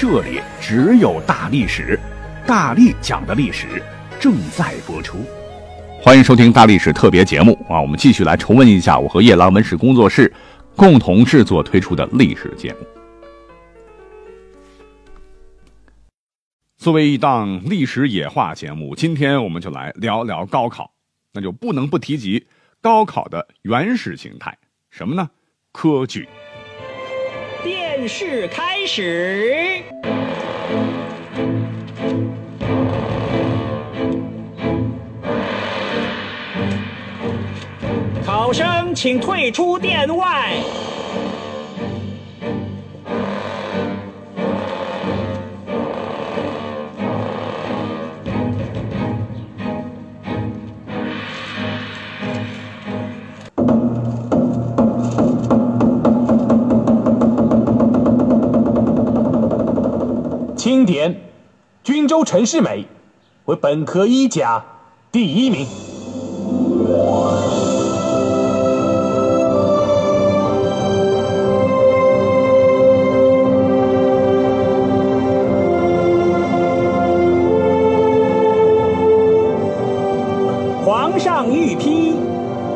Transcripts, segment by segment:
这里只有大历史，大力讲的历史正在播出，欢迎收听大历史特别节目啊！我们继续来重温一下我和夜郎文史工作室共同制作推出的历史节目。作为一档历史野化节目，今天我们就来聊聊高考，那就不能不提及高考的原始形态，什么呢？科举。正式开始，考生请退出殿外。州陈世美为本科一甲第一名。皇上御批，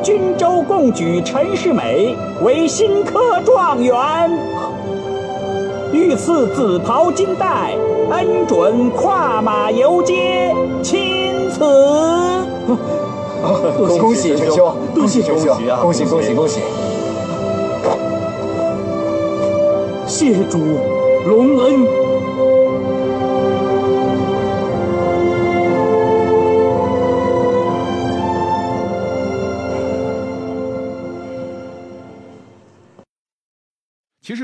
均州贡举陈世美为新科状元。御赐紫袍金带，恩准跨马游街，钦此。恭喜陈兄，恭喜陈兄，恭喜恭喜恭喜！谢主隆恩。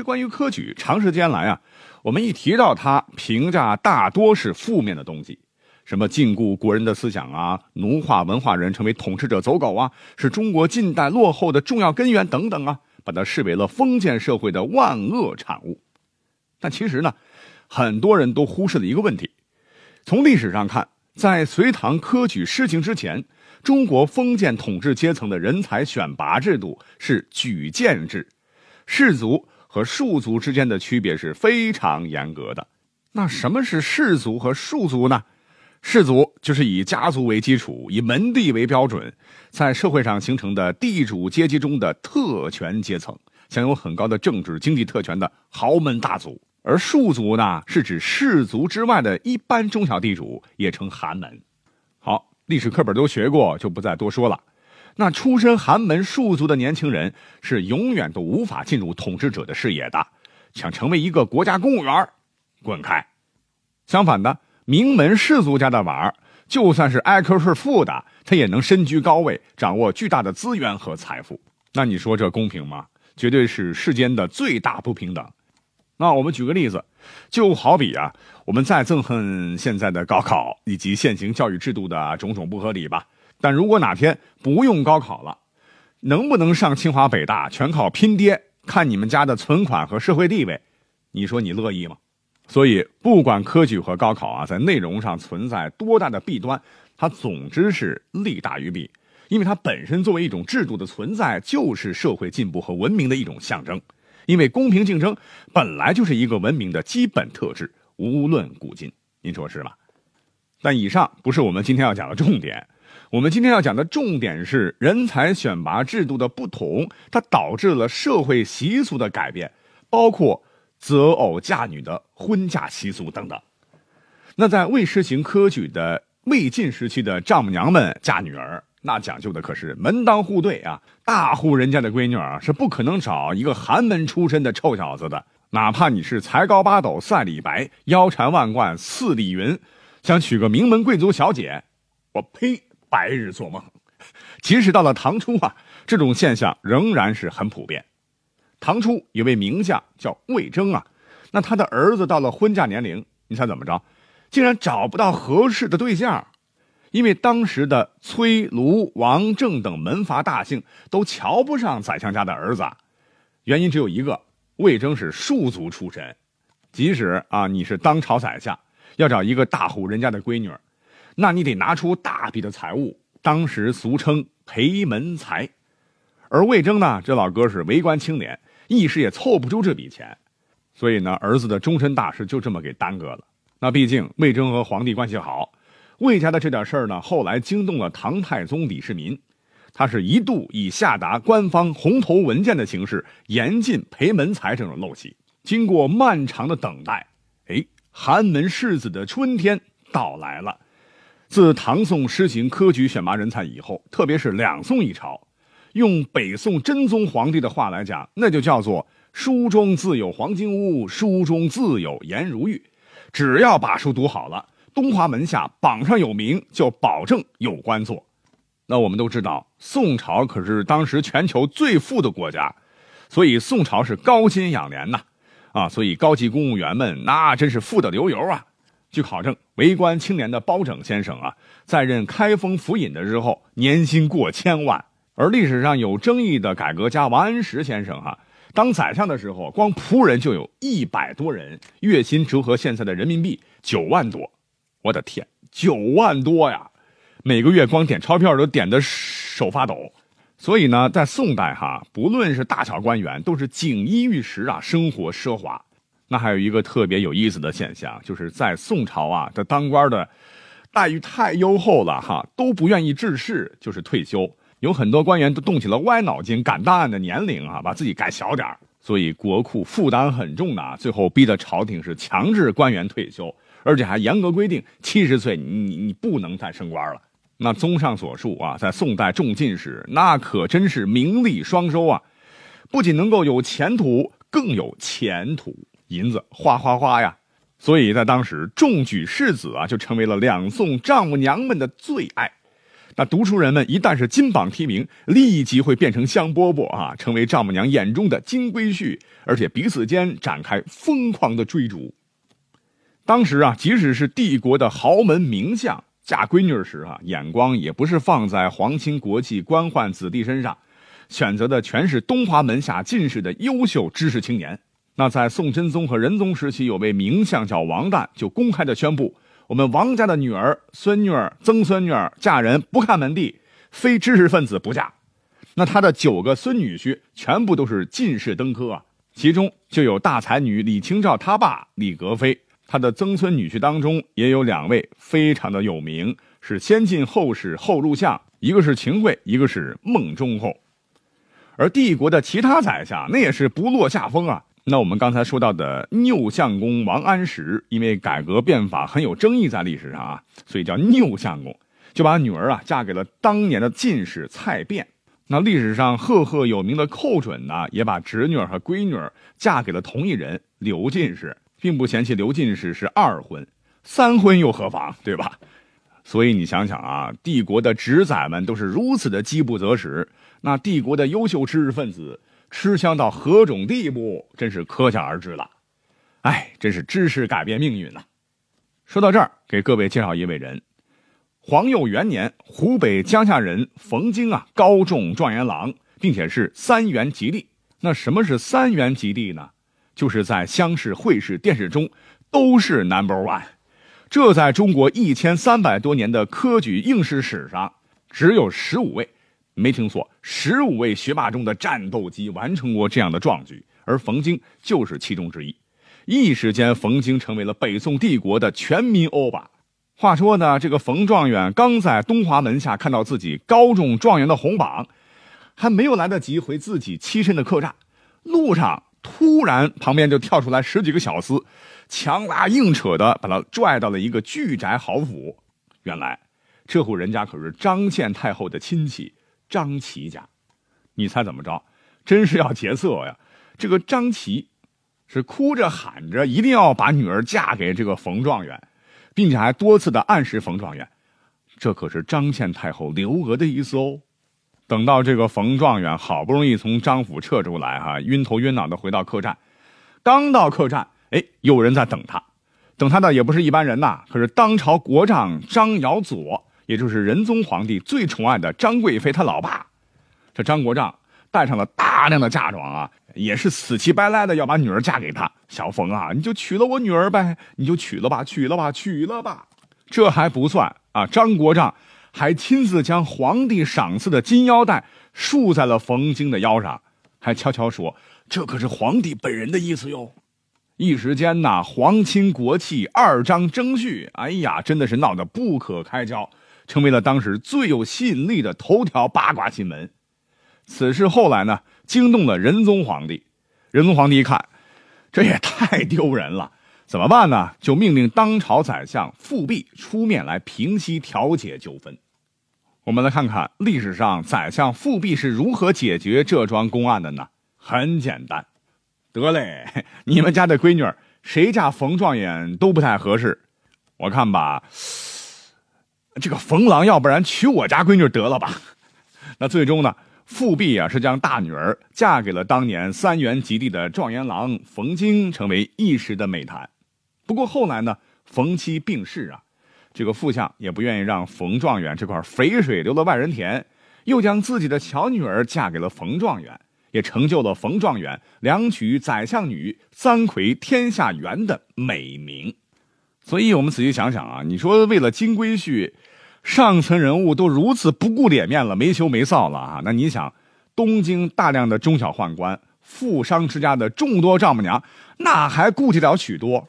关于科举，长时间来啊，我们一提到它，评价大多是负面的东西，什么禁锢国人的思想啊，奴化文化人成为统治者走狗啊，是中国近代落后的重要根源等等啊，把它视为了封建社会的万恶产物。但其实呢，很多人都忽视了一个问题：从历史上看，在隋唐科举施行之前，中国封建统治阶层的人才选拔制度是举荐制，士族。和庶族之间的区别是非常严格的。那什么是士族和庶族呢？士族就是以家族为基础，以门第为标准，在社会上形成的地主阶级中的特权阶层，享有很高的政治经济特权的豪门大族。而庶族呢，是指士族之外的一般中小地主，也称寒门。好，历史课本都学过，就不再多说了。那出身寒门庶族的年轻人是永远都无法进入统治者的视野的，想成为一个国家公务员，滚开！相反的，名门士族家的娃儿，就算是挨个是富的，他也能身居高位，掌握巨大的资源和财富。那你说这公平吗？绝对是世间的最大不平等。那我们举个例子，就好比啊，我们再憎恨现在的高考以及现行教育制度的种种不合理吧。但如果哪天不用高考了，能不能上清华北大全靠拼爹，看你们家的存款和社会地位，你说你乐意吗？所以，不管科举和高考啊，在内容上存在多大的弊端，它总之是利大于弊，因为它本身作为一种制度的存在，就是社会进步和文明的一种象征。因为公平竞争本来就是一个文明的基本特质，无论古今，您说是吧？但以上不是我们今天要讲的重点。我们今天要讲的重点是人才选拔制度的不同，它导致了社会习俗的改变，包括择偶嫁女的婚嫁习俗等等。那在未实行科举的魏晋时期的丈母娘们嫁女儿，那讲究的可是门当户对啊，大户人家的闺女啊是不可能找一个寒门出身的臭小子的，哪怕你是才高八斗赛李白，腰缠万贯似李云，想娶个名门贵族小姐，我呸！白日做梦，即使到了唐初啊，这种现象仍然是很普遍。唐初有位名将叫魏征啊，那他的儿子到了婚嫁年龄，你猜怎么着？竟然找不到合适的对象，因为当时的崔、卢、王、郑等门阀大姓都瞧不上宰相家的儿子，原因只有一个：魏征是庶族出身，即使啊你是当朝宰相，要找一个大户人家的闺女，那你得拿出大笔的财物，当时俗称赔门财。而魏征呢，这老哥是为官清廉，一时也凑不出这笔钱，所以呢，儿子的终身大事就这么给耽搁了。那毕竟魏征和皇帝关系好，魏家的这点事儿呢，后来惊动了唐太宗李世民，他是一度以下达官方红头文件的形式严禁赔门财这种陋习。经过漫长的等待，哎，寒门世子的春天到来了。自唐宋施行科举选拔人才以后，特别是两宋一朝。用北宋真宗皇帝的话来讲，那就叫做“书中自有黄金屋，书中自有颜如玉”。只要把书读好了，东华门下榜上有名，就保证有官做。那我们都知道，宋朝可是当时全球最富的国家，所以宋朝是高薪养廉呐，啊，所以高级公务员们那真是富得流油啊。据考证，为官清廉的包拯先生啊，在任开封府尹的时候，年薪过千万。而历史上有争议的改革家王安石先生，哈，当宰相的时候，光仆人就有一百多人，月薪折合现在的人民币九万多。我的天，九万多呀！每个月光点钞票都点的手发抖。所以呢，在宋代，哈，不论是大小官员，都是锦衣玉食啊，生活奢华。那还有一个特别有意思的现象，就是在宋朝啊，这当官的待遇太优厚了，哈，都不愿意致仕，就是退休。有很多官员都动起了歪脑筋，赶档案的年龄啊，把自己改小点所以国库负担很重的，最后逼得朝廷是强制官员退休，而且还严格规定七十岁你你你不能再升官了。那综上所述啊，在宋代中进士那可真是名利双收啊，不仅能够有前途，更有前途，银子哗哗哗呀。所以在当时中举士子啊，就成为了两宋丈母娘们的最爱。那读书人们一旦是金榜题名，立即会变成香饽饽啊，成为丈母娘眼中的金龟婿，而且彼此间展开疯狂的追逐。当时啊，即使是帝国的豪门名相嫁闺女时啊，眼光也不是放在皇亲国戚、官宦子弟身上，选择的全是东华门下进士的优秀知识青年。那在宋真宗和仁宗时期，有位名相叫王旦，就公开的宣布。我们王家的女儿、孙女儿、曾孙女儿嫁人不看门第，非知识分子不嫁。那他的九个孙女婿全部都是进士登科啊，其中就有大才女李清照她爸李格非。他的曾孙女婿当中也有两位非常的有名，是先进后世后入相，一个是秦桧，一个是孟忠厚。而帝国的其他宰相那也是不落下风啊。那我们刚才说到的拗相公王安石，因为改革变法很有争议，在历史上啊，所以叫拗相公，就把女儿啊嫁给了当年的进士蔡卞。那历史上赫赫有名的寇准呢，也把侄女和闺女嫁给了同一人刘进士，并不嫌弃刘进士是二婚，三婚又何妨，对吧？所以你想想啊，帝国的侄仔们都是如此的饥不择食，那帝国的优秀知识分子。吃香到何种地步，真是可想而知了。哎，真是知识改变命运呐！说到这儿，给各位介绍一位人：皇佑元年，湖北江夏人冯京啊，高中状元郎，并且是三元及第。那什么是三元及第呢？就是在乡试、会试、殿试中都是 number one。这在中国一千三百多年的科举应试史上，只有十五位。没听错，十五位学霸中的战斗机完成过这样的壮举，而冯京就是其中之一。一时间，冯京成为了北宋帝国的全民欧巴。话说呢，这个冯状元刚在东华门下看到自己高中状元的红榜，还没有来得及回自己栖身的客栈，路上突然旁边就跳出来十几个小厮，强拉硬扯的把他拽到了一个巨宅豪府。原来，这户人家可是张献太后的亲戚。张琪家，你猜怎么着？真是要劫色呀！这个张琪是哭着喊着，一定要把女儿嫁给这个冯状元，并且还多次的暗示冯状元，这可是张献太后刘娥的意思哦。等到这个冯状元好不容易从张府撤出来，哈，晕头晕脑的回到客栈，刚到客栈，哎，有人在等他。等他的也不是一般人呐，可是当朝国丈张尧佐，也就是仁宗皇帝最宠爱的张贵妃他老爸。这张国丈带上了大量的嫁妆啊，也是死乞白赖的要把女儿嫁给他。小冯啊，你就娶了我女儿呗，你就娶了吧，娶了吧，娶了吧。这还不算啊，张国丈还亲自将皇帝赏赐的金腰带束在了冯京的腰上，还悄悄说：“这可是皇帝本人的意思哟。”一时间呐，皇亲国戚二张争婿，哎呀，真的是闹得不可开交，成为了当时最有吸引力的头条八卦新闻。此事后来呢，惊动了仁宗皇帝。仁宗皇帝一看，这也太丢人了，怎么办呢？就命令当朝宰相富弼出面来平息调解纠纷。我们来看看历史上宰相富弼是如何解决这桩公案的呢？很简单。得嘞，你们家的闺女谁嫁冯状元都不太合适，我看吧，这个冯郎要不然娶我家闺女得了吧？那最终呢，富弼啊是将大女儿嫁给了当年三元及第的状元郎冯京，成为一时的美谈。不过后来呢，冯妻病逝啊，这个富相也不愿意让冯状元这块肥水流了外人田，又将自己的小女儿嫁给了冯状元。也成就了冯状元两娶宰相女，三魁天下元的美名。所以，我们仔细想想啊，你说为了金龟婿，上层人物都如此不顾脸面了，没羞没臊了啊！那你想，东京大量的中小宦官、富商之家的众多丈母娘，那还顾及了许多？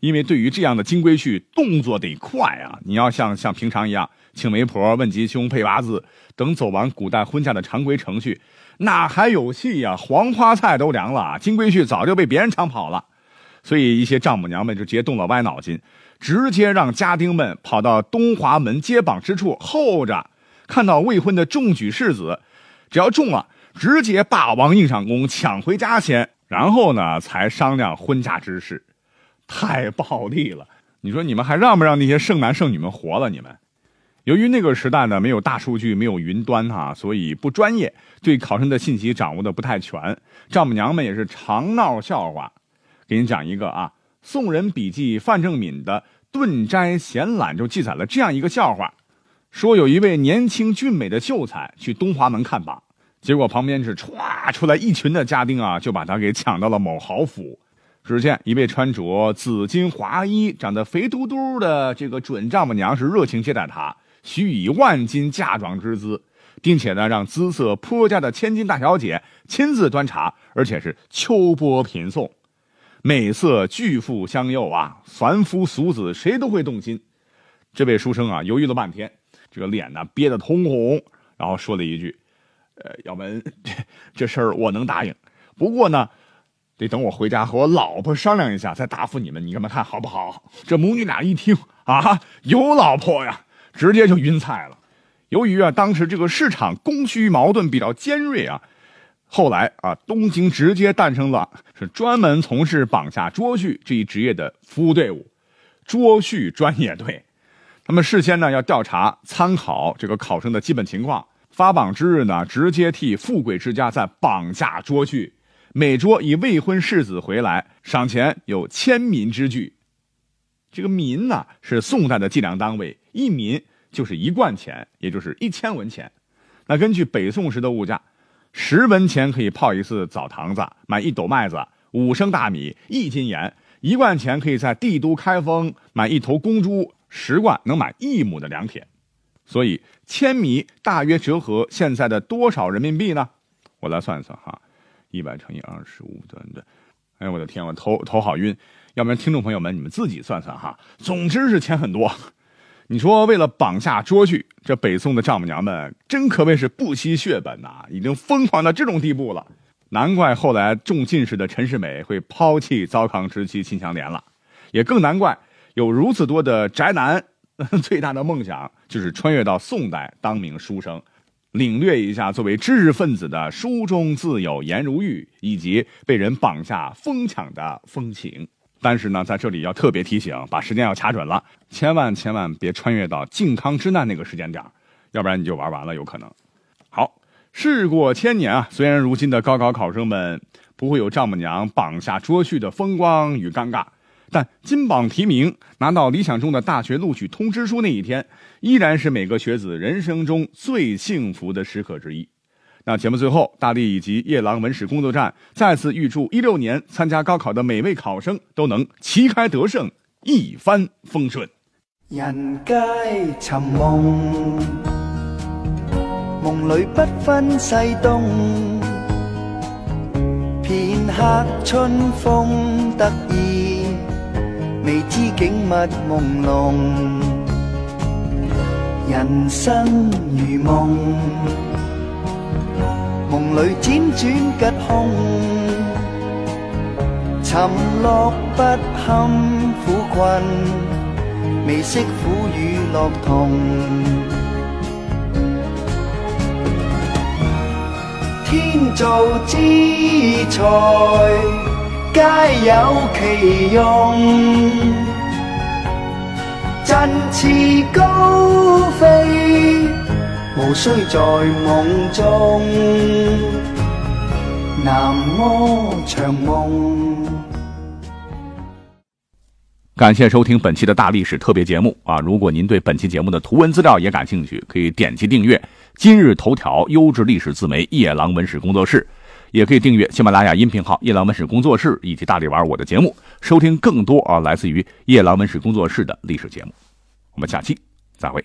因为对于这样的金龟婿，动作得快啊！你要像像平常一样请媒婆、问吉凶、配八字等走完古代婚嫁的常规程序。哪还有戏呀？黄花菜都凉了，金龟婿早就被别人抢跑了，所以一些丈母娘们就直接动了歪脑筋，直接让家丁们跑到东华门接榜之处候着，看到未婚的中举世子，只要中了，直接霸王硬上弓抢回家先，然后呢才商量婚嫁之事，太暴力了！你说你们还让不让那些剩男剩女们活了？你们？由于那个时代呢没有大数据，没有云端哈，所以不专业，对考生的信息掌握的不太全。丈母娘们也是常闹笑话。给你讲一个啊，《宋人笔记》范正敏的《顿斋闲览》就记载了这样一个笑话：说有一位年轻俊美的秀才去东华门看榜，结果旁边是歘出来一群的家丁啊，就把他给抢到了某豪府。只见一位穿着紫金华衣、长得肥嘟嘟的这个准丈母娘是热情接待他。许以万金嫁妆之资，并且呢，让姿色颇佳的千金大小姐亲自端茶，而且是秋波频送，美色巨富相诱啊！凡夫俗子谁都会动心。这位书生啊，犹豫了半天，这个脸呢憋得通红，然后说了一句：“呃，要不然这事儿我能答应，不过呢，得等我回家和我老婆商量一下再答复你们，你们看好不好？”这母女俩一听啊，有老婆呀！直接就晕菜了。由于啊，当时这个市场供需矛盾比较尖锐啊，后来啊，东京直接诞生了是专门从事绑架捉婿这一职业的服务队伍——捉婿专业队。他们事先呢要调查、参考这个考生的基本情况，发榜之日呢，直接替富贵之家在绑架捉婿。每捉一未婚世子回来，赏钱有千民之巨。这个民呢，是宋代的计量单位。一民就是一贯钱，也就是一千文钱。那根据北宋时的物价，十文钱可以泡一次澡堂子，买一斗麦子、五升大米、一斤盐；一贯钱可以在帝都开封买一头公猪，十贯能买一亩的良田。所以千米大约折合现在的多少人民币呢？我来算算哈，一百乘以二十五等等。哎我的天，我头头好晕。要不然听众朋友们你们自己算算哈。总之是钱很多。你说为了绑架捉婿，这北宋的丈母娘们真可谓是不惜血本呐，已经疯狂到这种地步了。难怪后来中进士的陈世美会抛弃糟糠之妻秦香莲了，也更难怪有如此多的宅男 最大的梦想就是穿越到宋代当名书生，领略一下作为知识分子的书中自有颜如玉，以及被人绑架疯抢的风情。但是呢，在这里要特别提醒，把时间要卡准了，千万千万别穿越到靖康之难那个时间点要不然你就玩完了，有可能。好，事过千年啊，虽然如今的高考考生们不会有丈母娘绑下捉婿的风光与尴尬，但金榜题名，拿到理想中的大学录取通知书那一天，依然是每个学子人生中最幸福的时刻之一。那节目最后，大力以及夜郎文史工作站再次预祝一六年参加高考的每位考生都能旗开得胜，一帆风顺。人皆寻梦，梦里不分西东。片刻春风得意，未知景物朦胧。人生如梦。梦里辗转吉凶，沉落不堪苦困，未识苦与乐同。天造之材，皆有其用，振翅高飞。无需在梦中南柯长梦。感谢收听本期的大历史特别节目啊！如果您对本期节目的图文资料也感兴趣，可以点击订阅今日头条优质历史自媒夜郎文史工作室，也可以订阅喜马拉雅音频号夜郎文史工作室以及大力玩我的节目，收听更多啊来自于夜郎文史工作室的历史节目。我们下期再会。